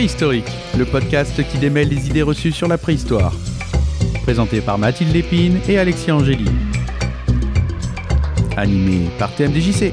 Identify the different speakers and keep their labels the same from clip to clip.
Speaker 1: Préhistorique, le podcast qui démêle les idées reçues sur la préhistoire. Présenté par Mathilde Lépine et Alexis Angéli. Animé par TMDJC.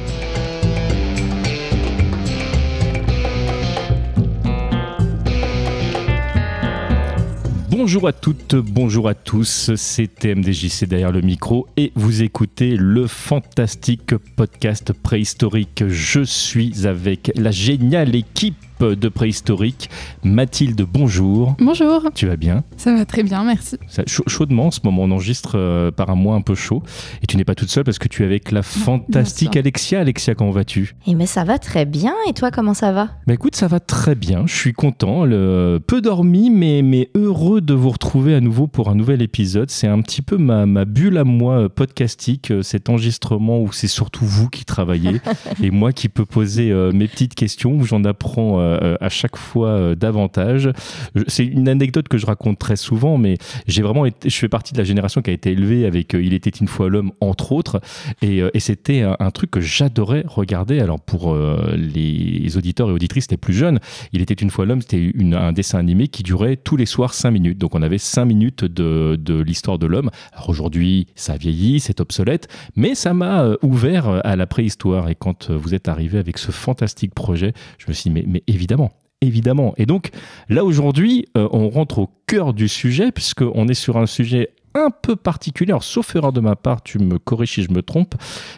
Speaker 2: Bonjour à toutes, bonjour à tous, c'est TMDJC derrière le micro et vous écoutez le fantastique podcast préhistorique. Je suis avec la géniale équipe de préhistorique. Mathilde, bonjour.
Speaker 3: Bonjour.
Speaker 2: Tu vas bien?
Speaker 3: Ça va très bien, merci.
Speaker 2: Ça, chaudement, en ce moment, on enregistre euh, par un mois un peu chaud. Et tu n'es pas toute seule parce que tu es avec la fantastique Alexia. Alexia, comment vas-tu?
Speaker 4: Eh mais ça va très bien. Et toi, comment ça va?
Speaker 2: Bah écoute, ça va très bien. Je suis content. Le... Peu dormi, mais, mais heureux de vous retrouver à nouveau pour un nouvel épisode. C'est un petit peu ma, ma bulle à moi euh, podcastique, euh, cet enregistrement où c'est surtout vous qui travaillez et moi qui peux poser mes petites questions où j'en apprends euh, à chaque fois euh, davantage. C'est une anecdote que je raconte très souvent, mais j'ai vraiment je fais partie de la génération qui a été élevée avec euh, Il était une fois l'homme, entre autres, et, c'était un, truc que j'adorais regarder. Alors pour les auditeurs et auditrices les plus jeunes, Il était une fois l'homme, c'était un dessin animé qui durait tous les soirs 5 minutes. Donc on avait 5 minutes de, de l'histoire de l'homme. Alors aujourd'hui, ça vieillit, c'est obsolète, mais ça m'a ouvert à la préhistoire. Et quand vous êtes arrivé avec ce fantastique projet, je me suis dit, mais, mais évidemment, évidemment. Et donc là aujourd'hui, euh, on rentre au cœur du sujet puisqu'on est sur un sujet un peu particulier. Alors, sauf erreur de ma part, tu me corriges si je me trompe.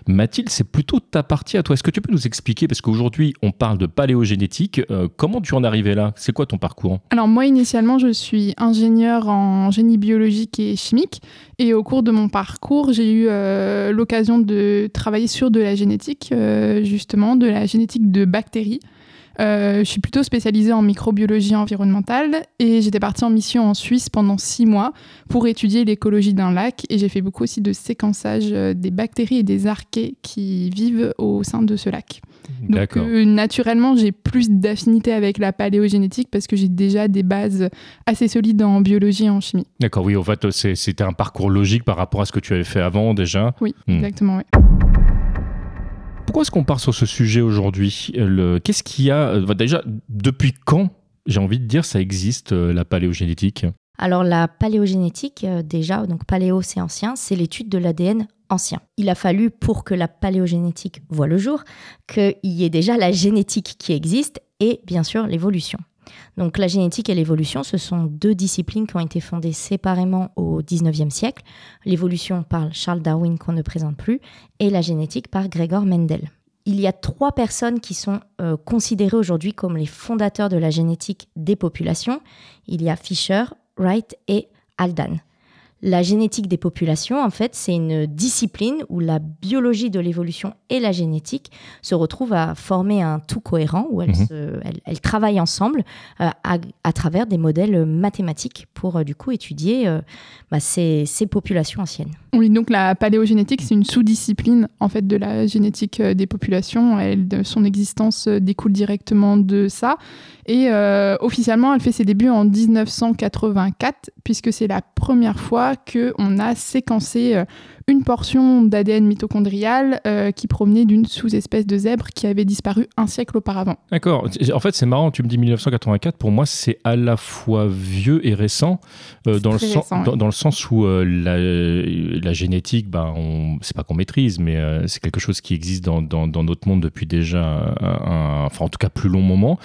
Speaker 2: Mathilde, c'est plutôt ta partie à toi. Est-ce que tu peux nous expliquer, parce qu'aujourd'hui, on parle de paléogénétique, euh, comment tu en es arrivé là? C'est quoi ton parcours?
Speaker 3: Alors, moi, initialement, je suis ingénieur en génie biologique et chimique. Et au cours de mon parcours, j'ai eu euh, l'occasion de travailler sur de la génétique, justement, de la génétique de bactéries. Euh, je suis plutôt spécialisée en microbiologie environnementale et j'étais partie en mission en Suisse pendant six mois pour étudier l'écologie d'un lac et j'ai fait beaucoup aussi de séquençage euh, des bactéries et des archées qui vivent au sein de ce lac. Donc euh, naturellement, j'ai plus d'affinité avec la paléogénétique parce que j'ai déjà des bases assez solides en biologie et en chimie.
Speaker 2: D'accord, oui, en fait, c'était un parcours logique par rapport à ce que tu avais fait avant déjà.
Speaker 3: Oui, hmm. exactement, oui.
Speaker 2: Pourquoi est-ce qu'on part sur ce sujet aujourd'hui Qu'est-ce qu'il y a euh, Déjà, depuis quand, j'ai envie de dire, ça existe, euh, la paléogénétique?
Speaker 4: Alors, la paléogénétique, euh, déjà, donc paléo, c'est ancien, c'est l'étude de l'ADN ancien. Il a fallu, pour que la paléogénétique voit le jour, qu'il y ait déjà la génétique qui existe et, bien sûr, l'évolution. Donc la génétique et l'évolution, ce sont deux disciplines qui ont été fondées séparément au 19e siècle. L'évolution par Charles Darwin qu'on ne présente plus et la génétique par Gregor Mendel. Il y a trois personnes qui sont euh, considérées aujourd'hui comme les fondateurs de la génétique des populations. Il y a Fischer, Wright et Aldan. La génétique des populations, en fait, c'est une discipline où la biologie de l'évolution et la génétique se retrouvent à former un tout cohérent, où elles, mhm. travaillent ensemble euh, à, travers des modèles mathématiques pour, euh, du coup, étudier euh, bah, ces, populations anciennes.
Speaker 3: Oui, donc la paléogénétique, c'est une sous-discipline, en fait, de la génétique des populations. Son existence découle directement de ça. Et officiellement, elle fait ses débuts en 1984, puisque c'est la première fois qu'on a séquencé euh, une portion d'ADN mitochondrial euh, qui provenait d'une sous-espèce de zèbre qui avait disparu un siècle auparavant.
Speaker 2: D'accord. En fait, c'est marrant, tu me dis 1984, pour moi, c'est à la fois vieux et récent, euh, dans, le sens, dans, le sens où la, génétique, ben, c'est pas qu'on maîtrise, mais c'est quelque chose qui existe dans, notre monde depuis déjà, un, enfin en tout cas plus long moment.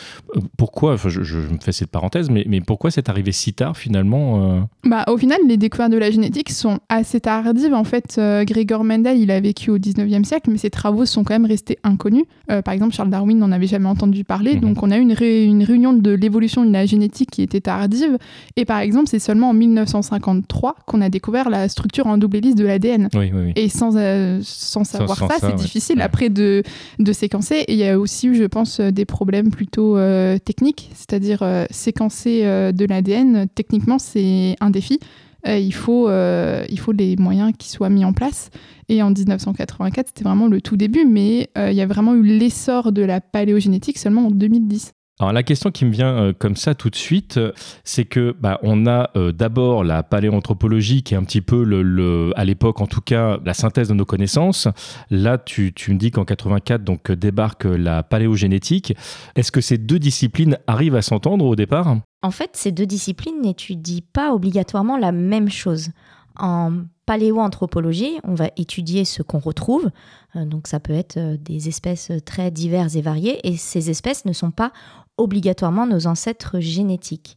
Speaker 2: Pourquoi, je, je, me fais cette parenthèse, mais, mais pourquoi c'est arrivé si tard finalement
Speaker 3: bah, Au final, les découvertes de la génétique sont assez tardives. En fait, euh, Gregor Mendel, il a vécu au 19e siècle, mais ses travaux sont quand même restés inconnus. Euh, par exemple, Charles Darwin n'en avait jamais entendu parler. Mhm. Donc, on a eu une, une réunion de l'évolution de la génétique qui était tardive. Et par exemple, c'est seulement en 1953 qu'on a découvert la structure en double hélice de l'ADN. Et sans, euh, sans savoir ça, c'est difficile après de, de séquencer. Et il y a aussi eu, je pense, des problèmes plutôt techniques, c'est-à-dire séquencer de l'ADN, techniquement, c'est un défi. Euh, il, faut, euh, il faut les moyens qui soient mis en place. Et en 1984, c'était vraiment le tout début, mais euh, il y a vraiment eu l'essor de la paléogénétique seulement en 2010.
Speaker 2: Alors la question qui me vient euh, comme ça tout de suite, euh, c'est que bah, on a euh, d'abord la paléanthropologie qui est un petit peu le, à l'époque en tout cas la synthèse de nos connaissances. Là tu, tu me dis qu'en 84 donc débarque la paléogénétique. Est-ce que ces deux disciplines arrivent à s'entendre au départ?
Speaker 4: En fait, ces deux disciplines n'étudient pas obligatoirement la même chose. En paléoanthropologie, on va étudier ce qu'on retrouve. Donc ça peut être des espèces très diverses et variées et ces espèces ne sont pas obligatoirement nos ancêtres génétiques.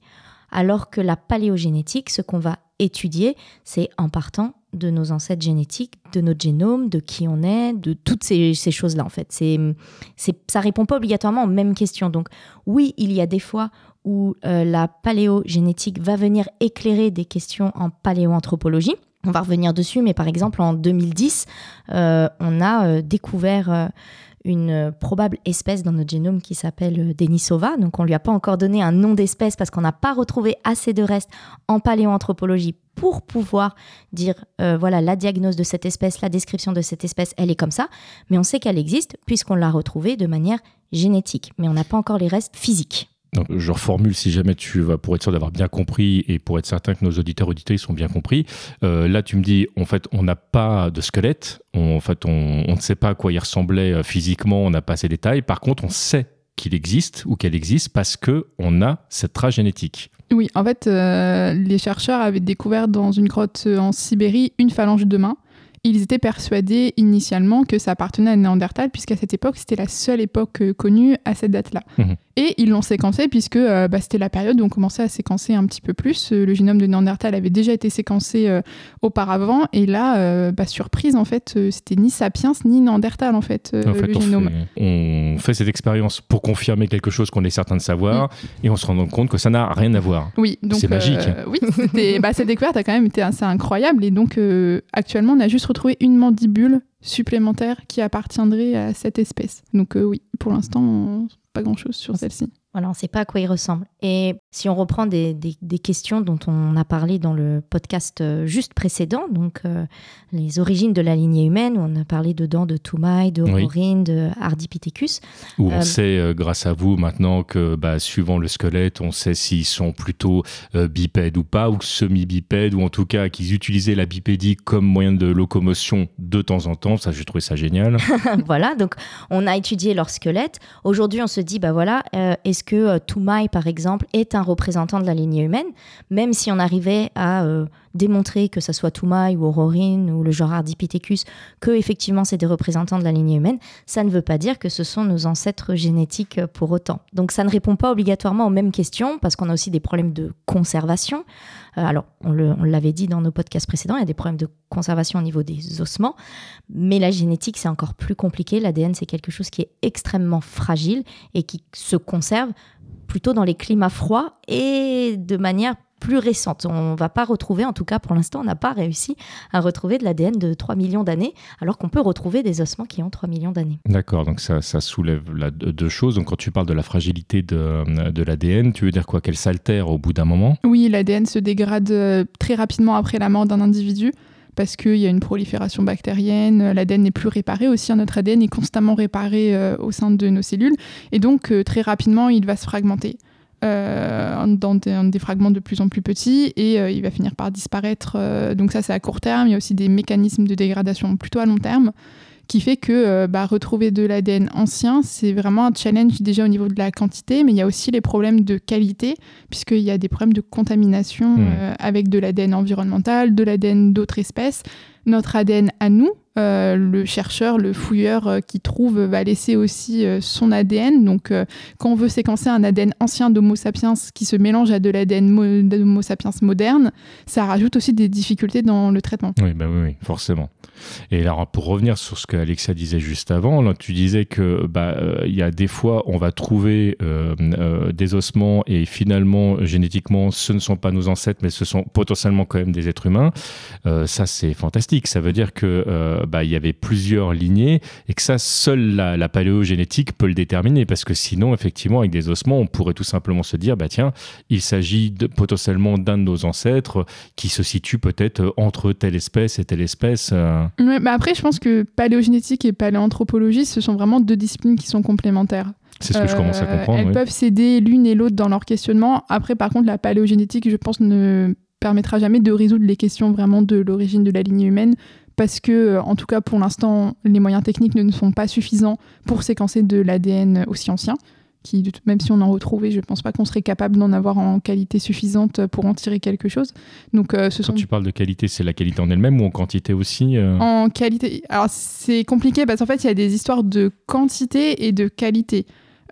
Speaker 4: Alors que la paléogénétique, ce qu'on va étudier, c'est en partant de nos ancêtres génétiques, de notre génome, de qui on est, de toutes ces, choses-là en fait. C'est, c'est, ça répond pas obligatoirement aux mêmes questions. Donc oui, il y a des fois où euh, la paléogénétique va venir éclairer des questions en paléoanthropologie. On va revenir dessus, mais par exemple en 2010, euh, on a euh, découvert une probable espèce dans notre génome qui s'appelle euh, Denisova. Donc on lui a pas encore donné un nom d'espèce parce qu'on n'a pas retrouvé assez de restes en paléoanthropologie pour pouvoir dire euh, voilà la diagnose de cette espèce, la description de cette espèce, elle est comme ça, mais on sait qu'elle existe puisqu'on l'a retrouvée de manière génétique, mais on n'a pas encore les restes physiques.
Speaker 2: Donc, je reformule si jamais tu vas, pour être sûr d'avoir bien compris et pour être certain que nos auditeurs auditeurs sont bien compris. Euh, là, tu me dis, en fait, on n'a pas de squelette. en fait, on, ne sait pas à quoi il ressemblait euh, physiquement. On n'a pas ces détails. Par contre, on sait qu'il existe ou qu'elle existe parce que on a cette trace génétique.
Speaker 3: Oui, en fait, euh, les chercheurs avaient découvert dans une grotte en Sibérie une phalange de main ils étaient persuadés initialement que ça appartenait à Néandertal, puisqu'à cette époque, c'était la seule époque connue à cette date-là. Mhm. Et ils l'ont séquencé, puisque euh, bah, c'était la période où on commençait à séquencer un petit peu plus. Euh, le génome de Néandertal avait déjà été séquencé auparavant, et là, bah, surprise, en fait, c'était ni Sapiens ni Néandertal, en fait, le
Speaker 2: on
Speaker 3: génome.
Speaker 2: Fait, on fait cette expérience pour confirmer quelque chose qu'on est certain de savoir, mm. et on se rend compte que ça n'a rien à voir.
Speaker 3: Oui, donc
Speaker 2: c'est magique.
Speaker 3: oui, bah, cette découverte a quand même été assez incroyable, et donc actuellement, on a juste retrouver une mandibule supplémentaire qui appartiendrait à cette espèce. Donc euh, oui, pour l'instant, pas grand-chose sur celle-ci.
Speaker 4: Voilà, on ne sait pas à quoi il ressemble. Et si on reprend des, des, questions dont on a parlé dans le podcast euh, juste précédent, donc euh, les origines de la lignée humaine, où on a parlé dedans de Toumaï, de Aurorine, de Ardipithecus.
Speaker 2: Où on euh, sait, grâce à vous, maintenant que bah, suivant le squelette, on sait s'ils sont plutôt bipèdes ou pas, ou semi-bipèdes, ou en tout cas qu'ils utilisaient la bipédie comme moyen de locomotion de temps en temps. Ça, j'ai trouvé ça génial.
Speaker 4: voilà, donc on a étudié leur squelette. Aujourd'hui, on se dit, bah voilà, est-ce que euh, Toumaï, par exemple, est un représentant de la lignée humaine, même si on arrivait à euh, démontrer que ce soit Toumaï ou Aurorine ou le genre Ardipithecus, que effectivement c'est des représentants de la lignée humaine, ça ne veut pas dire que ce sont nos ancêtres génétiques euh, pour autant. Donc ça ne répond pas obligatoirement aux mêmes questions, parce qu'on a aussi des problèmes de conservation. alors, on l'avait dit dans nos podcasts précédents, il y a des problèmes de conservation au niveau des ossements, mais la génétique, c'est encore plus compliqué. L'ADN, c'est quelque chose qui est extrêmement fragile et qui se conserve plutôt dans les climats froids et de manière plus récente. On ne va pas retrouver, en tout cas pour l'instant, on n'a pas réussi à retrouver de l'ADN de 3 millions d'années, alors qu'on peut retrouver des ossements qui ont 3 millions d'années.
Speaker 2: D'accord, donc ça, soulève deux choses. Donc quand tu parles de la fragilité de, de l'ADN, tu veux dire quoi? Qu'elle s'altère au bout d'un moment?
Speaker 3: Oui, l'ADN se dégrade euh, très rapidement après la mort d'un individu parce qu'il y a une prolifération bactérienne, l'ADN n'est plus réparé aussi, notre ADN est constamment réparé euh, au sein de nos cellules, et donc euh, très rapidement il va se fragmenter. Euh, dans des, fragments de plus en plus petits et il va finir par disparaître. donc ça c'est à court terme, il y a aussi des mécanismes de dégradation plutôt à long terme qui fait que euh, bah, retrouver de l'ADN ancien, c'est vraiment un challenge déjà au niveau de la quantité, mais il y a aussi les problèmes de qualité, puisqu'il y a des problèmes de contamination mmh. euh, avec de l'ADN environnemental, de l'ADN d'autres espèces. Notre ADN à nous, euh, le chercheur, le fouilleur euh, qui trouve va laisser aussi euh, son ADN. Donc, quand on veut séquencer un ADN ancien d'Homo sapiens qui se mélange à de l'ADN d'Homo sapiens moderne, ça rajoute aussi des difficultés dans le traitement.
Speaker 2: Oui, bah oui, forcément. Et alors, pour revenir sur ce que Alexia disait juste avant, tu disais que bah, il y a des fois, on va trouver des ossements et finalement, génétiquement, ce ne sont pas nos ancêtres, mais ce sont potentiellement quand même des êtres humains. ça, c'est fantastique. Ça veut dire que bah, il y avait plusieurs lignées et que ça, seule la, paléogénétique peut le déterminer parce que sinon, effectivement, avec des ossements, on pourrait tout simplement se dire, bah tiens, il s'agit potentiellement d'un de nos ancêtres qui se situe peut-être entre telle espèce et telle espèce. Euh.
Speaker 3: mais après, je pense que paléogénétique et paléanthropologie, ce sont vraiment deux disciplines qui sont complémentaires.
Speaker 2: C'est ce que je commence à comprendre.
Speaker 3: Elles peuvent s'aider l'une et l'autre dans leur questionnement. Après, par contre, la paléogénétique, je pense, ne permettra jamais de résoudre les questions vraiment de l'origine de la lignée humaine parce que, en tout cas pour l'instant, les moyens techniques ne sont pas suffisants pour séquencer de l'ADN aussi ancien. Qui, même si on en retrouvait, je ne pense pas qu'on serait capable d'en avoir en qualité suffisante pour en tirer quelque chose. Donc,
Speaker 2: euh, ce Quand tu parles de qualité, c'est la qualité en elle-même ou en quantité aussi
Speaker 3: euh En qualité. Alors, c'est compliqué parce qu'en fait, il y a des histoires de quantité et de qualité.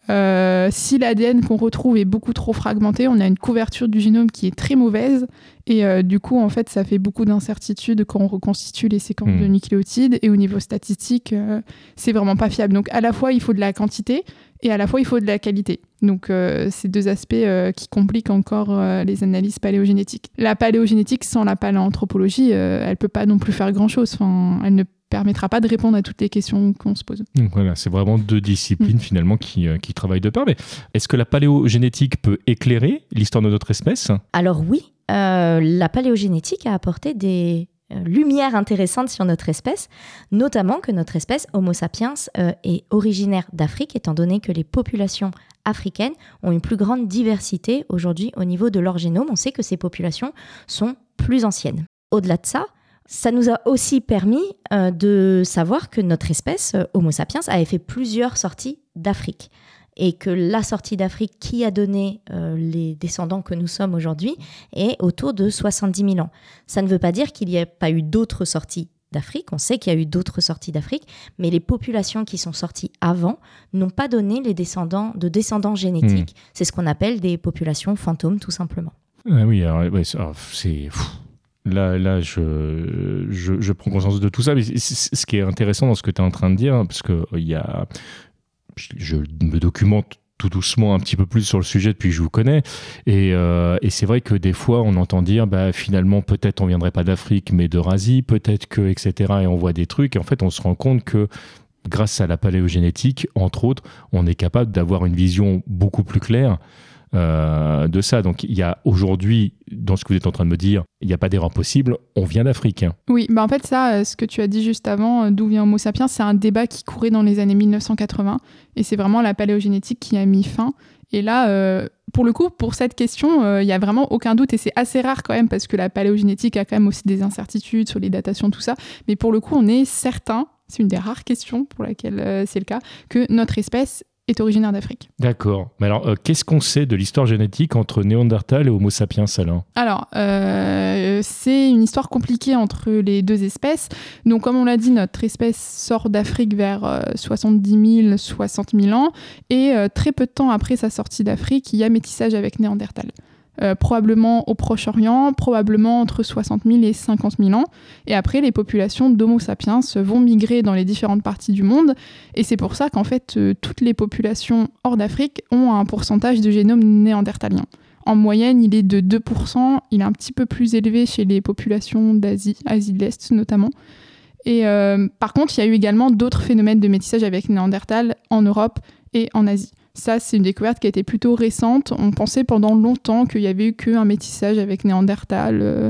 Speaker 3: Euh, si l'ADN qu'on retrouve est beaucoup trop fragmenté, on a une couverture du génome qui est très mauvaise. Et euh, du coup, en fait, ça fait beaucoup d'incertitudes quand on reconstitue les séquences de hmm. nucléotides. Et au niveau statistique, euh, c'est vraiment pas fiable. Donc, à la fois, il faut de la quantité et à la fois, il faut de la qualité. Donc, c'est deux aspects qui compliquent encore les analyses paléogénétiques. La paléogénétique, sans la paléanthropologie, elle peut pas non plus faire grand-chose. Enfin, elle ne permettra pas de répondre à toutes les questions qu'on se pose.
Speaker 2: Donc voilà, c'est vraiment deux disciplines mm. finalement qui, euh, qui, travaillent de pair. Mais est-ce que la paléogénétique peut éclairer l'histoire de notre espèce?
Speaker 4: Alors oui, euh, la paléogénétique a apporté des euh, lumières intéressantes sur notre espèce, notamment que notre espèce Homo sapiens est originaire d'Afrique, étant donné que les populations africaines ont une plus grande diversité aujourd'hui au niveau de leur génome. On sait que ces populations sont plus anciennes. Au-delà de ça, ça nous a aussi permis euh, de savoir que notre espèce, euh, Homo sapiens, avait fait plusieurs sorties d'Afrique. Et que la sortie d'Afrique qui a donné euh, les descendants que nous sommes aujourd'hui est autour de 70 000 ans. Ça ne veut pas dire qu'il n'y a pas eu d'autres sorties d'Afrique. On sait qu'il y a eu d'autres sorties d'Afrique, mais les populations qui sont sorties avant n'ont pas donné les descendants de descendants génétiques. Hmm. C'est ce qu'on appelle des populations fantômes, tout simplement.
Speaker 2: Ah oui, c'est Là, là je, je, prends conscience de tout ça. Mais ce qui est intéressant dans ce que tu es en train de dire, parce que il y a, je me documente tout doucement un petit peu plus sur le sujet depuis que je vous connais. Et, euh, et c'est vrai que des fois, on entend dire, bah, finalement, peut-être on viendrait pas d'Afrique, mais d'Eurasie, peut-être que, etc. Et on voit des trucs. Et en fait, on se rend compte que grâce à la paléogénétique, entre autres, on est capable d'avoir une vision beaucoup plus claire euh, de ça. Donc il y a aujourd'hui, dans ce que vous êtes en train de me dire, il n'y a pas d'erreur possible, on vient d'Afrique. Hein.
Speaker 3: Oui, bah en fait ça, euh, ce que tu as dit juste avant, euh, d'où vient Homo sapiens, c'est un débat qui courait dans les années 1980 et c'est vraiment la paléogénétique qui a mis fin. Et là, pour le coup, pour cette question, il n'y a vraiment aucun doute et c'est assez rare quand même parce que la paléogénétique a quand même aussi des incertitudes sur les datations, tout ça. Mais pour le coup, on est certain, c'est une des rares questions pour laquelle c'est le cas, que notre espèce est originaire d'Afrique.
Speaker 2: D'accord. Mais alors, euh, qu'est-ce qu'on sait de l'histoire génétique entre Néandertal et Homo sapiens, Alain
Speaker 3: Alors, euh, c'est une histoire compliquée entre les deux espèces. Donc, comme on l'a dit, notre espèce sort d'Afrique vers 70 000, 60 000 ans. Et euh, très peu de temps après sa sortie d'Afrique, il y a métissage avec Néandertal. Euh, probablement au Proche-Orient, probablement entre 60 000 et 50 000 ans. Et après, les populations d'Homo sapiens vont migrer dans les différentes parties du monde. Et c'est pour ça qu'en fait, euh, toutes les populations hors d'Afrique ont un pourcentage de génome néandertalien. En moyenne, il est de 2%. Il est un petit peu plus élevé chez les populations d'Asie, Asie de l'Est notamment. Et euh, par contre, il y a eu également d'autres phénomènes de métissage avec Néandertal en Europe et en Asie. Ça, c'est une découverte qui a été plutôt récente. On pensait pendant longtemps qu'il y avait eu qu'un métissage avec Néandertal, euh,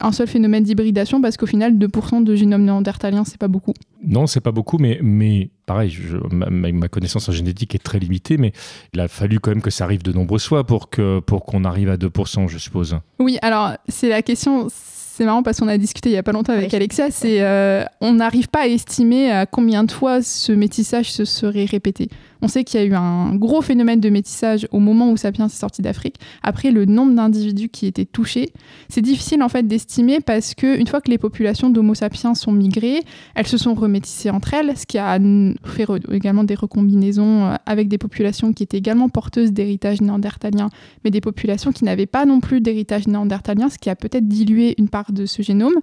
Speaker 3: un seul phénomène d'hybridation, parce qu'au final, 2% de génome néandertalien, c'est pas beaucoup.
Speaker 2: Non, c'est pas beaucoup, mais, mais pareil, ma, connaissance en génétique est très limitée, mais il a fallu quand même que ça arrive de nombreuses fois pour qu'on pour qu'on arrive à 2%, je suppose.
Speaker 3: Oui, alors c'est la question c'est marrant parce qu'on a discuté il y a pas longtemps avec Alexia, c'est euh, on n'arrive pas à estimer à combien de fois ce métissage se serait répété. On sait qu'il y a eu un gros phénomène de métissage au moment où Sapiens est sorti d'Afrique. Après, le nombre d'individus qui étaient touchés, c'est difficile en fait d'estimer parce que une fois que les populations d'Homo sapiens sont migrées, elles se sont remétissées entre elles, ce qui a fait également des recombinaisons euh, avec des populations qui étaient également porteuses d'héritage néandertalien, mais des populations qui n'avaient pas non plus d'héritage néandertalien, ce qui a peut-être dilué une part de ce génome.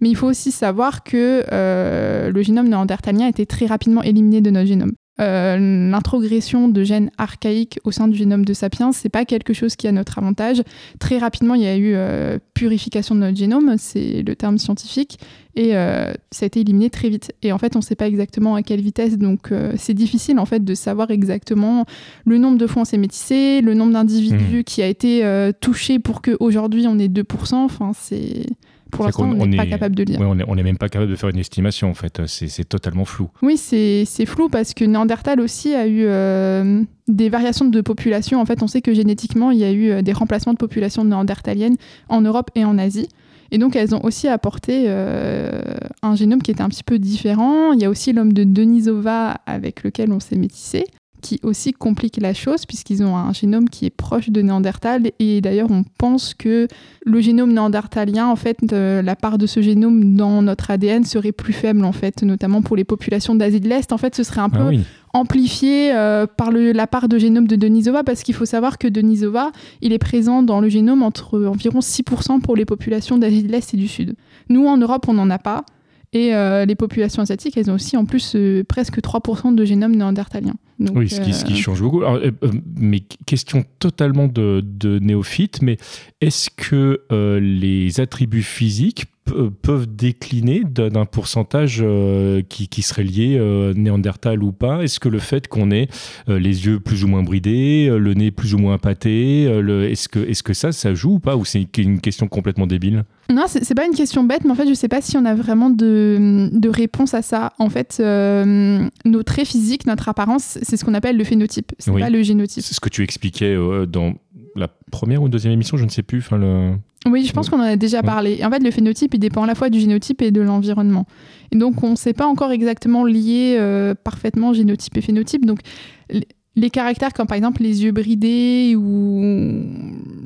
Speaker 3: Mais il faut aussi savoir que euh, le génome néandertalien a été très rapidement éliminé de notre génome. Euh, l'introgression de gènes archaïques au sein du génome de Sapiens, c'est pas quelque chose qui a notre avantage. Très rapidement, il y a eu euh, purification de notre génome, c'est le terme scientifique, et ça a été éliminé très vite. Et en fait, on ne sait pas exactement à quelle vitesse, donc c'est difficile en fait de savoir exactement le nombre de fois on s'est métissé, le nombre d'individus mmh. qui a été touché pour qu'aujourd'hui on ait 2%. Enfin, c'est Pour l'instant, on n'est pas capable de lire.
Speaker 2: Ouais, on n'est même pas capable de faire une estimation, en fait. C'est totalement flou.
Speaker 3: Oui, c'est flou parce que Néandertal aussi a eu euh, des variations de population. En fait, on sait que génétiquement, il y a eu euh, des remplacements de populations néandertaliennes en Europe et en Asie. Et donc, elles ont aussi apporté euh, un génome qui était un petit peu différent. Il y a aussi l'homme de Denisova avec lequel on s'est métissé qui aussi complique la chose puisqu'ils ont un génome qui est proche de Néandertal et d'ailleurs on pense que le génome néandertalien en fait euh, la part de ce génome dans notre ADN serait plus faible en fait notamment pour les populations d'Asie de l'Est en fait ce serait un ah peu amplifié euh, par le, la part de génome de Denisova parce qu'il faut savoir que Denisova il est présent dans le génome entre environ 6% pour les populations d'Asie de l'Est et du Sud. Nous en Europe on n'en a pas et euh, les populations asiatiques, elles ont aussi en plus presque 3% de génome néandertalien.
Speaker 2: Oui, ce qui, ce qui, euh, change beaucoup. mais question totalement de, de néophyte, mais est-ce que les attributs physiques peuvent décliner d'un pourcentage qui, qui, serait lié néandertal ou pas? Est-ce que le fait qu'on ait les yeux plus ou moins bridés, le nez plus ou moins appâté, est-ce que, est -ce que ça, ça joue ou pas? Ou c'est une question complètement débile?
Speaker 3: Non, c'est pas une question bête, mais en fait, je sais pas si on a vraiment de, de réponse à ça. En fait, euh, nos traits physiques, notre apparence, c'est ce qu'on appelle le phénotype, c'est pas le génotype.
Speaker 2: C'est ce que tu expliquais euh, dans la première ou deuxième émission, je ne sais plus. Enfin, le...
Speaker 3: Oui, je pense qu'on en a déjà parlé. En fait, le phénotype, il dépend à la fois du génotype et de l'environnement. Et donc, on ne sait pas encore exactement lier euh, parfaitement génotype et phénotype. Donc, les caractères comme par exemple les yeux bridés ou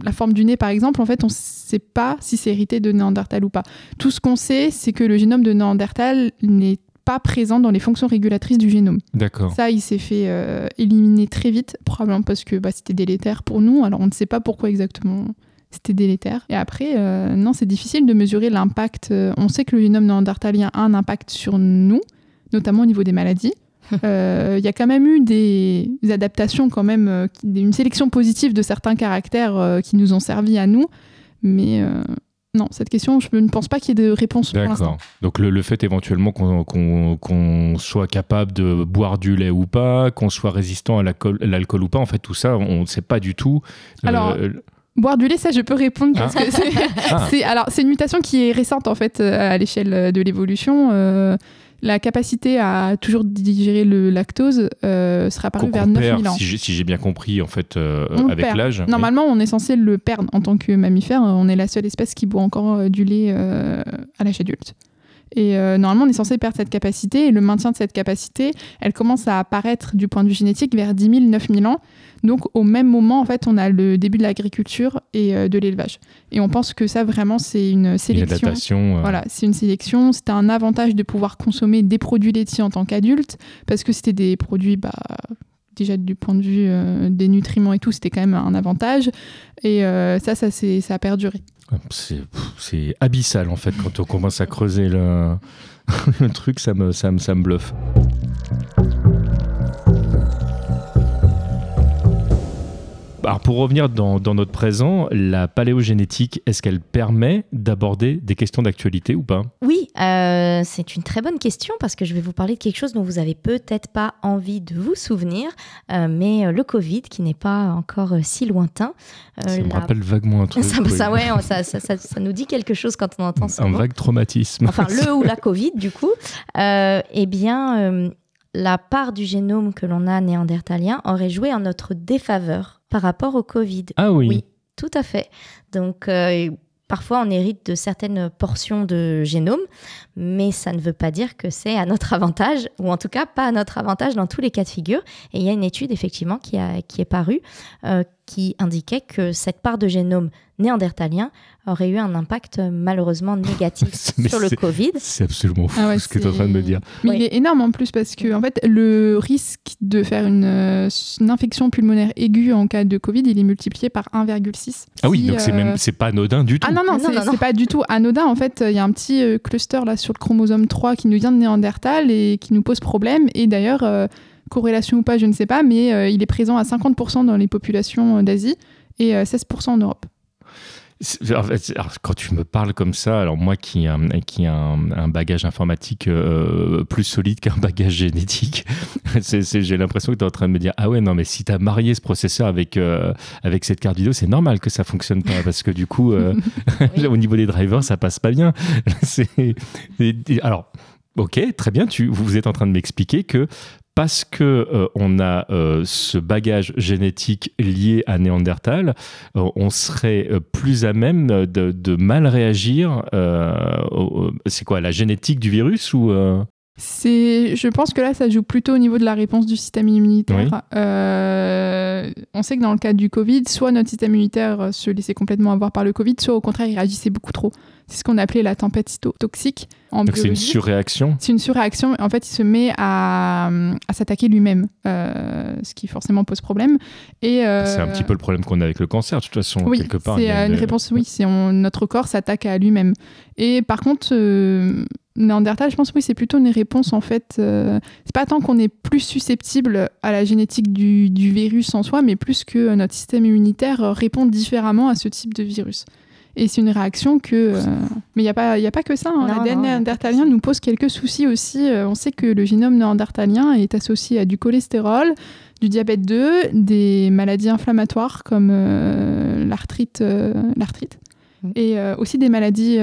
Speaker 3: la forme du nez par exemple, en fait, on ne sait pas si c'est hérité de Néandertal ou pas. Tout ce qu'on sait, c'est que le génome de Néandertal n'est pas présent dans les fonctions régulatrices du génome.
Speaker 2: D'accord.
Speaker 3: Ça, il s'est fait euh, éliminer très vite, probablement parce que bah, c'était délétère pour nous. Alors, on ne sait pas pourquoi exactement c'était délétère. Et après, euh, non, c'est difficile de mesurer l'impact. Euh, on sait que le génome néandertalien a un impact sur nous, notamment au niveau des maladies. Euh, il y a quand même eu des, adaptations, quand même, euh, une sélection positive de certains caractères qui nous ont servi à nous. Mais non, cette question, je ne pense pas qu'il y ait de réponse
Speaker 2: D'accord. Donc le, fait éventuellement qu'on soit capable de boire du lait ou pas, qu'on soit résistant à l'alcool ou pas, en fait, tout ça, on ne sait pas du tout.
Speaker 3: Alors, Boire du lait, ça je peux répondre parce ah. que ah. c'est alors c'est une mutation qui est récente en fait à l'échelle de l'évolution. La capacité à toujours digérer le lactose euh, sera apparue vers 9000 ans.
Speaker 2: Si j'ai bien compris, en fait, euh, avec l'âge.
Speaker 3: Normalement, on est censé le perdre en tant que mammifère. On est la seule espèce qui boit encore euh, du lait à l'âge adulte. Et normalement, on est censé perdre cette capacité. Et le maintien de cette capacité, elle commence à apparaître du point de vue génétique vers 10 000, 9 000 ans. Donc au même moment, en fait, on a le début de l'agriculture et euh, de l'élevage. Et on pense que ça, vraiment, c'est une sélection.
Speaker 2: Euh.
Speaker 3: Voilà, c'est une sélection. C'était un avantage de pouvoir consommer des produits laitiers en tant qu'adulte, parce que c'était des produits, bah, déjà du point de vue euh, des nutriments et tout, c'était quand même un avantage. Et ça, ça, ça a perduré.
Speaker 2: C'est abyssal, en fait, quand on commence à creuser le, truc, ça me, ça, me, ça me bluffe. Alors pour revenir dans, notre présent, la paléogénétique, est-ce qu'elle permet d'aborder des questions d'actualité ou pas?
Speaker 4: Oui, euh, c'est une très bonne question parce que je vais vous parler de quelque chose dont vous avez peut-être pas envie de vous souvenir, euh, mais euh, le Covid qui n'est pas encore si lointain.
Speaker 2: ça me rappelle vaguement un truc.
Speaker 4: Ça, ouais, ça, ça, nous dit quelque chose quand on entend ça.
Speaker 2: Un vague traumatisme.
Speaker 4: Enfin, le ou la Covid du coup. eh bien, la part du génome que l'on a néandertalien aurait joué en notre défaveur par rapport au Covid.
Speaker 2: Ah oui.
Speaker 4: Oui, tout à fait. Donc, euh, parfois, on hérite de certaines portions de génome, mais ça ne veut pas dire que c'est à notre avantage, ou en tout cas pas à notre avantage dans tous les cas de figure. Et il y a une étude, effectivement, qui, a, qui est parue, euh, qui indiquait que cette part de génome néandertalien aurait eu un impact euh, malheureusement négatif sur le Covid.
Speaker 2: C'est absolument fou ah ce que tu es en train de me dire.
Speaker 3: Mais il est énorme en plus parce que en fait, le risque de faire une, euh, infection pulmonaire aiguë en cas de Covid, il est multiplié par 1,6.
Speaker 2: Ah oui, donc c'est même c'est pas anodin du tout.
Speaker 3: Ah non, non, non c'est pas du tout anodin. En fait, il y a un petit cluster là sur le chromosome 3 qui nous vient de Néandertal et qui nous pose problème. Et d'ailleurs, corrélation ou pas, je ne sais pas, mais il est présent à 50% dans les populations d'Asie et 16% en Europe.
Speaker 2: Quand tu me parles comme ça, alors moi qui, qui ai un, bagage informatique euh, plus solide qu'un bagage génétique, j'ai l'impression que tu es en train de me dire Ah ouais, non, mais si tu as marié ce processeur avec, euh, avec cette carte vidéo, c'est normal que ça fonctionne pas parce que du coup, euh, au niveau des drivers, ça passe pas bien. alors, ok, très bien, tu, vous êtes en train de m'expliquer que parce que euh, on a euh, ce bagage génétique lié à Néandertal, euh, on serait plus à même de, mal réagir. c'est quoi la génétique du virus ou
Speaker 3: c'est, je pense que là, ça joue plutôt au niveau de la réponse du système immunitaire. on sait que dans le cas du Covid, soit notre système immunitaire se laissait complètement avoir par le Covid, soit au contraire, il réagissait beaucoup trop. C'est ce qu'on appelait la tempête cytotoxique
Speaker 2: en Donc c'est une surréaction
Speaker 3: C'est une surréaction. En fait, il se met à, s'attaquer lui-même, euh, ce qui forcément pose problème. Et
Speaker 2: euh, C'est un petit peu le problème qu'on a avec le cancer, de toute façon,
Speaker 3: oui,
Speaker 2: quelque part.
Speaker 3: C'est une réponse, oui. C'est notre corps s'attaque à lui-même. Et par contre, euh, Néandertal, je pense oui, c'est plutôt une réponse en fait. c'est pas tant qu'on est plus susceptible à la génétique du, du, virus en soi, mais plus que notre système immunitaire répond différemment à ce type de virus. Et c'est une réaction que. Euh, mais il n'y a, pas, a pas que ça. Hein. L'ADN néandertalien nous pose quelques soucis aussi. Euh, on sait que le génome néandertalien est associé à du cholestérol, du diabète 2, des maladies inflammatoires comme euh, l'arthrite, l'arthrite mm. et aussi des maladies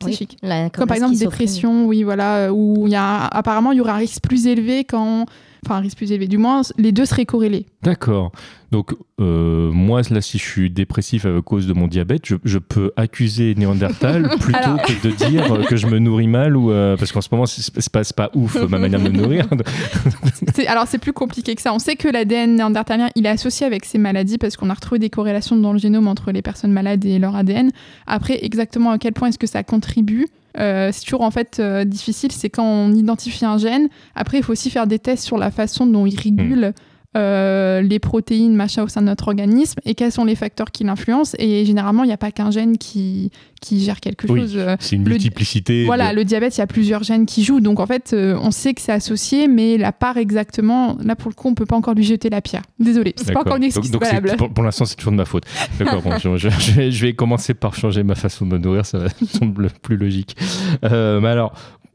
Speaker 3: psychiques. comme, par exemple dépression, oui, voilà, où y a, apparemment il y aura un risque plus élevé quand enfin un risque plus élevé. Du moins, les deux seraient corrélés.
Speaker 2: D'accord. Donc, euh, moi, là, si je suis dépressif à cause de mon diabète, je, peux accuser Néandertal plutôt que de dire que je me nourris mal ou euh, parce qu'en ce moment, c'est pas, pas ouf ma manière de me nourrir.
Speaker 3: alors, c'est plus compliqué que ça. On sait que l'ADN néandertalien, il est associé avec ces maladies parce qu'on a retrouvé des corrélations dans le génome entre les personnes malades et leur ADN. Après, exactement à quel point est-ce que ça contribue euh, c'est toujours en fait euh, difficile, c'est quand on identifie un gène. Après, il faut aussi faire des tests sur la façon dont il régule euh, les protéines machin au sein de notre organisme et quels sont les facteurs qui l'influencent. Et généralement, il n'y a pas qu'un gène qui, qui gère quelque chose.
Speaker 2: C'est une multiplicité.
Speaker 3: Voilà, le diabète, il y a plusieurs gènes qui jouent. Donc en fait, on sait que c'est associé, mais la part exactement, là pour le coup, on peut pas encore lui jeter la pierre. Désolé, c'est pas encore une excuse donc,
Speaker 2: Pour, l'instant, c'est toujours de ma faute. D'accord, bon, je, vais, commencer par changer ma façon de me nourrir, ça me semble plus logique. mais alors,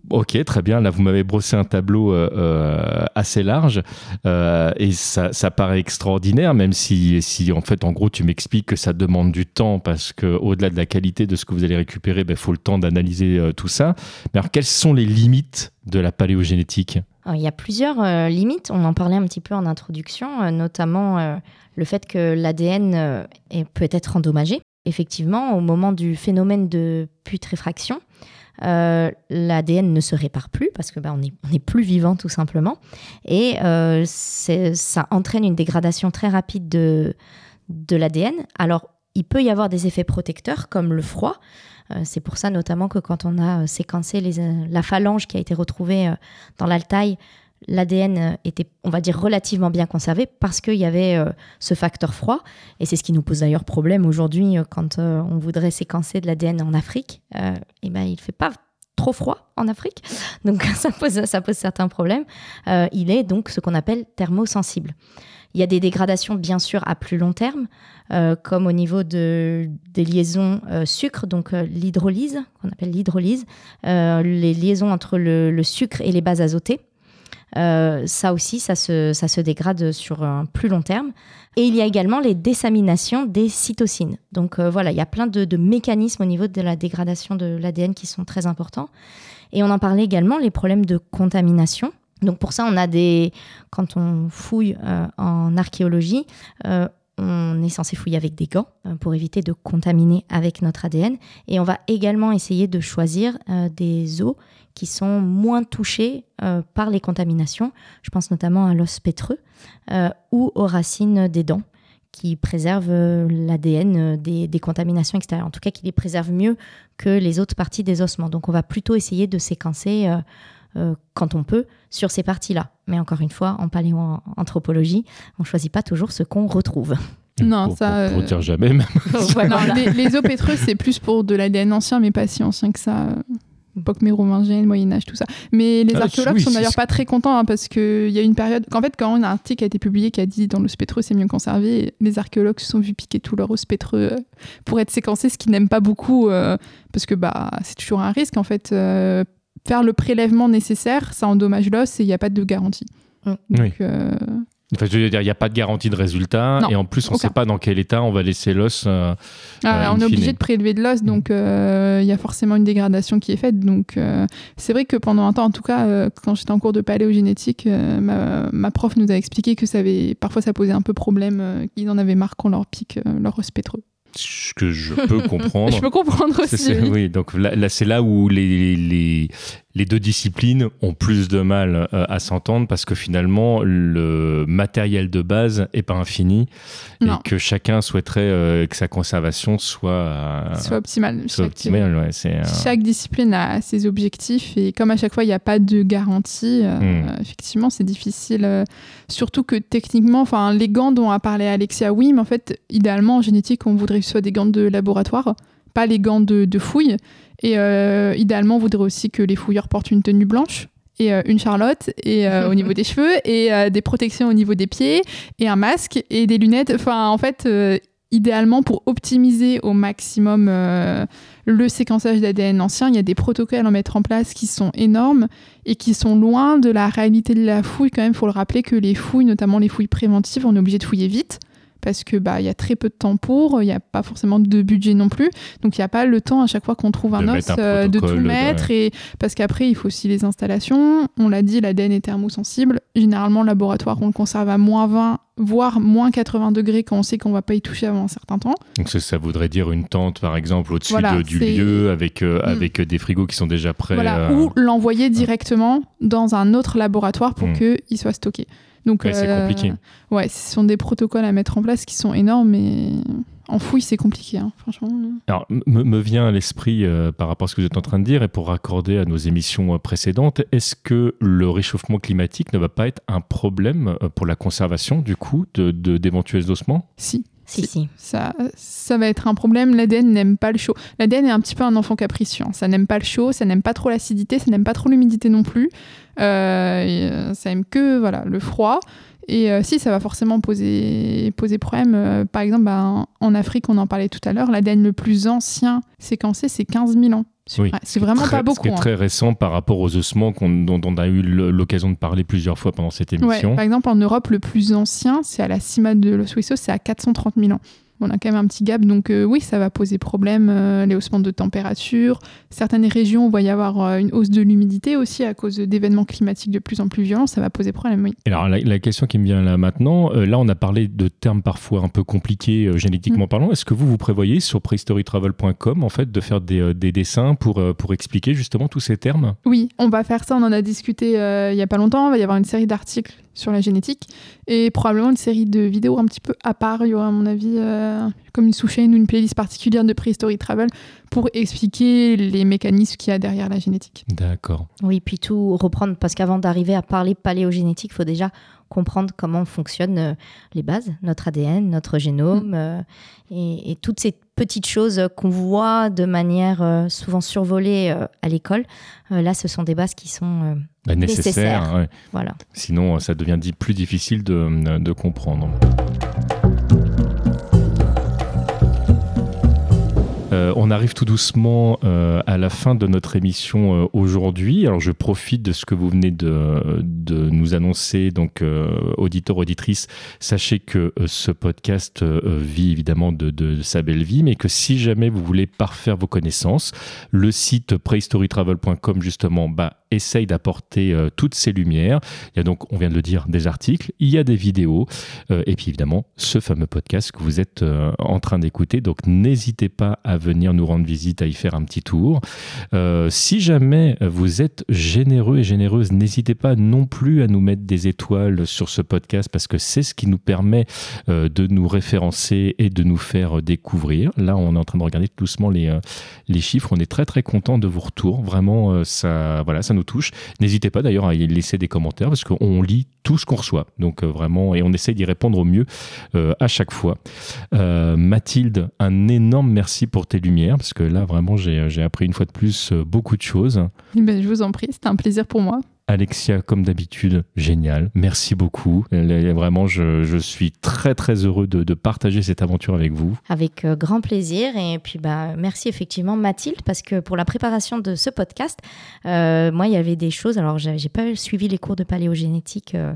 Speaker 2: Ok, très bien. Là, vous m'avez brossé un tableau euh, euh, assez large euh, et ça, paraît extraordinaire, même si, en fait, en gros, tu m'expliques que ça demande du temps parce que au-delà de la qualité de ce que vous allez récupérer, il ben, faut le temps d'analyser tout ça. Mais alors, quelles sont les limites de la paléogénétique?
Speaker 4: Il y a plusieurs limites. On en parlait un petit peu en introduction, notamment le fait que l'ADN peut être endommagé. Effectivement, au moment du phénomène de putréfaction, euh, l'ADN ne se répare plus parce que bah, on n'est plus vivant tout simplement. Et euh, ça entraîne une dégradation très rapide de, de l'ADN. Alors, il peut y avoir des effets protecteurs comme le froid. Euh, c'est pour ça notamment que quand on a séquencé la phalange qui a été retrouvée dans l'Altaï, l'ADN euh, était, on va dire, relativement bien conservé parce qu'il y avait euh, ce facteur froid. Et c'est ce qui nous pose d'ailleurs problème aujourd'hui euh, quand on voudrait séquencer de l'ADN en Afrique. et ben, il ne fait pas trop froid en Afrique, donc ça pose, certains problèmes. il est donc ce qu'on appelle thermosensible. Il y a des dégradations bien sûr à plus long terme, comme au niveau de, des liaisons sucre, donc l'hydrolyse, qu'on appelle l'hydrolyse, les liaisons entre le, sucre et les bases azotées. Euh, ça aussi, ça se, dégrade sur un plus long terme. Et il y a également les désaminations des cytosines. Donc euh, voilà, il y a plein de, mécanismes au niveau de la dégradation de l'ADN qui sont très importants. Et on en parlait également, les problèmes de contamination. Donc pour ça, on a des... Quand on fouille euh, en archéologie, on est censé fouiller avec des gants pour éviter de contaminer avec notre ADN. Et on va également essayer de choisir des os qui sont moins touchés euh, par les contaminations. Je pense notamment à l'os pétreux euh, ou aux racines des dents qui préservent euh, l'ADN des, des, contaminations extérieures. En tout cas, qui les préservent mieux que les autres parties des ossements. Donc on va plutôt essayer de séquencer quand on peut sur ces parties-là. Mais encore une fois, en paléoanthropologie, on ne choisit pas toujours ce qu'on retrouve.
Speaker 3: Non, ça.
Speaker 2: Pour, dire jamais même.
Speaker 3: les, les, os pétreux, c'est plus pour de l'ADN ancien, mais pas si ancien que ça. époque mérovingienne, Moyen-Âge, tout ça. Mais les
Speaker 2: Ah,
Speaker 3: archéologues
Speaker 2: oui,
Speaker 3: sont d'ailleurs pas très contents hein, parce qu'il y a une période. qu'en fait, quand un article a été publié qui a dit dans le spectreux c'est mieux conservé, les archéologues se sont vus piquer tout leur spectreux euh, pour être séquencés, ce qu'ils n'aiment pas beaucoup euh, parce que bah, c'est toujours un risque en fait. euh, faire le prélèvement nécessaire, ça endommage l'os et il n'y a pas de garantie. Donc,
Speaker 2: Oui.
Speaker 3: euh,
Speaker 2: Enfin, je veux dire, il n'y a pas de garantie de résultat.
Speaker 3: Non,
Speaker 2: et en plus, on ne sait pas dans quel état on va laisser l'os. euh,
Speaker 3: Ah,
Speaker 2: Euh,
Speaker 3: on est obligé de prélever de l'os, donc euh, il y a forcément une dégradation qui est faite. Donc euh, c'est vrai que pendant un temps, en tout cas, euh, quand j'étais en cours de paléogénétique, euh, ma, ma prof nous a expliqué que ça avait, parfois ça posait un peu problème, euh, qu'ils en avaient marre qu'on leur pique euh, leur os pétreux.
Speaker 2: Ce que je peux comprendre.
Speaker 3: Je peux comprendre aussi. oui.
Speaker 2: oui, donc là, là, c'est là où les, les, les deux disciplines ont plus de mal euh, à s'entendre parce que finalement, le matériel de base est pas infini
Speaker 3: Non.
Speaker 2: et que chacun souhaiterait euh, que sa conservation soit, euh, optimale. ouais,
Speaker 3: Chaque discipline a ses objectifs et comme à chaque fois il n'y a pas de garantie, euh,
Speaker 2: Hmm.
Speaker 3: effectivement c'est difficile. surtout que techniquement, enfin les gants dont a parlé Alexia, oui, mais en fait idéalement en génétique on voudrait que ce soit des gants de laboratoire, pas les gants de, de fouille. Et euh, idéalement on voudrait aussi que les fouilleurs portent une tenue blanche. Et euh, une charlotte et euh, au niveau des cheveux et des protections au niveau des pieds et un masque et des lunettes. Enfin, en fait, idéalement pour optimiser au maximum le séquençage d'ADN ancien, il y a des protocoles à mettre en place qui sont énormes et qui sont loin de la réalité de la fouille. Quand même, il faut le rappeler que les fouilles, notamment les fouilles préventives, on est obligé de fouiller vite parce que bah il y a très peu de temps pour, il n'y a pas forcément de budget non plus, donc il n'y a pas le temps à chaque fois qu'on trouve un
Speaker 2: De
Speaker 3: os
Speaker 2: un
Speaker 3: euh, de tout mettre et parce qu'après il faut aussi les installations. On l'a dit, l'ADN est thermosensible. Généralement, le laboratoire on le conserve à moins 20 voire moins 80 degrés quand on sait qu'on va pas y toucher avant un certain temps.
Speaker 2: Donc ça, ça voudrait dire une tente, par exemple, au-dessus
Speaker 3: Voilà,
Speaker 2: de- du lieu avec, euh,
Speaker 3: Mm.
Speaker 2: avec des frigos qui sont déjà prêts.
Speaker 3: Voilà,
Speaker 2: euh,
Speaker 3: ou l'envoyer directement dans un autre laboratoire pour
Speaker 2: Mm.
Speaker 3: qu'il soit stocké. Donc,
Speaker 2: Ouais, c'est
Speaker 3: euh,
Speaker 2: compliqué.
Speaker 3: Ouais, ce sont des protocoles à mettre en place qui sont énormes, mais en fouille, c'est compliqué, hein, franchement.
Speaker 2: Alors, me, vient à l'esprit, euh, par rapport à ce que vous êtes en train de dire, et pour raccorder à nos émissions euh, précédentes, est-ce que le réchauffement climatique ne va pas être un problème pour la conservation, du coup, de- de- d'éventuels ossements?
Speaker 3: Si,
Speaker 4: Si, si.
Speaker 3: ça, ça va être un problème. L'ADN n'aime pas le chaud. L'ADN est un petit peu un enfant capricieux. hein. Ça n'aime pas le chaud, ça n'aime pas trop l'acidité, ça n'aime pas trop l'humidité non plus. Euh, euh, ça aime que voilà, le froid. Et euh, si, ça va forcément poser, poser problème. Euh, par exemple, bah, en Afrique, on en parlait tout à l'heure, l'ADN le plus ancien séquencé, c'est 15 000 ans. C'est
Speaker 2: Oui,
Speaker 3: vraiment
Speaker 2: Très-
Speaker 3: pas
Speaker 2: Ce
Speaker 3: beaucoup.
Speaker 2: qui est
Speaker 3: hein.
Speaker 2: très récent par rapport aux ossements dont, dont on a eu l'occasion de parler plusieurs fois pendant cette
Speaker 3: Ouais,
Speaker 2: émission.
Speaker 3: par exemple, en Europe, le plus ancien, c'est à la Cima de Los Huesos, c'est à 430 000 ans. On a quand même un petit gap, donc euh, oui, ça va poser problème, euh, les haussements de température. Certaines régions, il va y avoir euh, une hausse de l'humidité aussi à cause d'événements climatiques de plus en plus violents, ça va poser problème, oui.
Speaker 2: Et Alors la, la question qui me vient là maintenant, là on a parlé de termes parfois un peu compliqués génétiquement
Speaker 3: Mm.
Speaker 2: parlant. Est-ce que vous vous prévoyez sur prehistorytravel.com en fait de faire des, des dessins pour, pour expliquer justement tous ces termes?
Speaker 3: Oui, on va faire ça, on en a discuté il y a pas longtemps, il va y avoir une série d'articles sur la génétique et probablement une série de vidéos un petit peu à part, il y aura à mon avis euh, comme une sous-chaîne ou une playlist particulière de Prehistory Travel pour expliquer les mécanismes qu'il y a derrière la génétique.
Speaker 2: D'accord.
Speaker 4: Oui, puis tout reprendre, parce qu'avant d'arriver à parler paléogénétique, il faut déjà comprendre comment fonctionnent euh, les bases, notre ADN, notre génome, euh, et, et toutes ces petites choses qu'on voit de manière euh, souvent survolée euh, à l'école. Euh, là, ce sont des bases qui sont...
Speaker 2: Bah, nécessaire.
Speaker 4: Nécessaire.
Speaker 2: ouais.
Speaker 4: voilà.
Speaker 2: Sinon ça devient plus difficile de, de comprendre. Euh, on arrive tout doucement euh, à la fin de notre émission euh, aujourd'hui. Alors je profite de ce que vous venez de, nous annoncer, donc auditeurs, auditrices, sachez que ce podcast vit évidemment de, de sa belle vie, mais que si jamais vous voulez parfaire vos connaissances, le site prehistorytravel.com justement bah, essaye d'apporter euh, toutes ces lumières. Il y a donc, on vient de le dire, des articles, il y a des vidéos, euh, et puis évidemment ce fameux podcast que vous êtes euh, en train d'écouter. Donc n'hésitez pas à venir nous rendre visite, à y faire un petit tour. Si jamais vous êtes généreux et généreuse, n'hésitez pas non plus à nous mettre des étoiles sur ce podcast parce que c'est ce qui nous permet de nous référencer et de nous faire découvrir. Là, on est en train de regarder doucement les, les chiffres. On est très très content de vos retours. Vraiment, ça, voilà, ça touche. N'hésitez pas d'ailleurs à y laisser des commentaires parce qu'on lit tout ce qu'on reçoit. Donc vraiment, et on essaie d'y répondre au mieux à chaque fois. Mathilde, un énorme merci pour tes lumières parce que là vraiment j'ai appris une fois de plus beaucoup de choses.
Speaker 3: Eh ben, je vous en prie, c'était un plaisir pour moi.
Speaker 2: Alexia, comme d'habitude, génial. Merci beaucoup. Vraiment, je, suis très très heureux de, partager cette aventure avec vous.
Speaker 4: Avec euh, grand plaisir. Et puis, bah, merci effectivement Mathilde, parce que pour la préparation de ce podcast, euh, moi, il y avait des choses. Alors, j'ai pas suivi les cours de paléogénétique. Euh,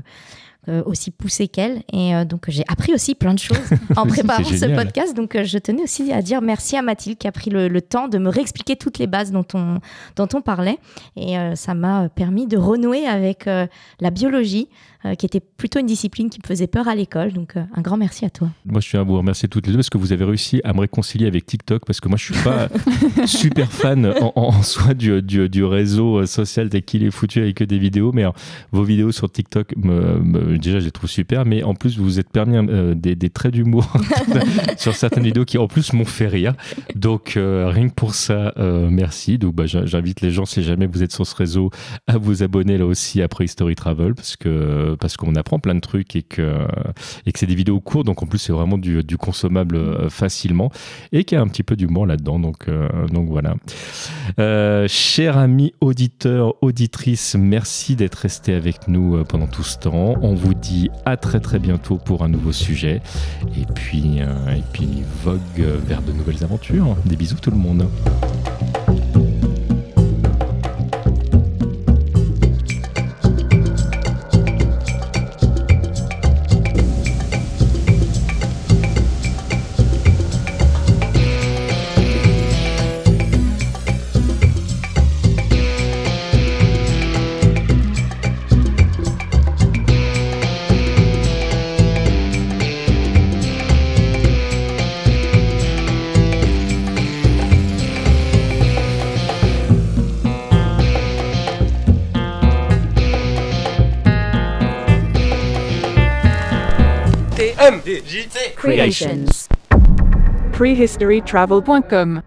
Speaker 4: aussi poussée qu'elle. Et euh, donc, j'ai appris aussi plein de choses en préparant ce podcast. Donc, euh, je tenais aussi à dire merci à Mathilde qui a pris le, temps de me réexpliquer toutes les bases dont on, dont on parlait. Et ça m'a permis de renouer avec la biologie, euh, qui était plutôt une discipline qui me faisait peur à l'école. Donc, euh, un grand merci à toi.
Speaker 2: Moi, je suis à vous remercier toutes les deux parce que vous avez réussi à me réconcilier avec TikTok parce que moi, je suis pas super fan en, soi du, du, du, réseau social dès qu'il est foutu avec des vidéos. Mais vos vidéos sur TikTok, me, déjà, je les trouve super. Mais en plus, vous vous êtes permis euh, des, des, traits d'humour sur certaines vidéos qui, en plus, m'ont fait rire. Donc, rien que pour ça, merci. Donc, bah, j'invite les gens, si jamais vous êtes sur ce réseau, à vous abonner là aussi après History Travel parce que parce qu'on apprend plein de trucs et que, et que c'est des vidéos courtes, donc en plus c'est vraiment du, consommable euh, facilement et qu'il y a un petit peu d'humour là-dedans. Donc, euh, donc voilà. Euh, chers amis auditeurs, auditrices, merci d'être restés avec nous pendant tout ce temps. On vous dit à très très bientôt pour un nouveau sujet et puis, et puis vogue vers de nouvelles aventures. Des bisous tout le monde.
Speaker 5: Creations. Prehistorytravel.com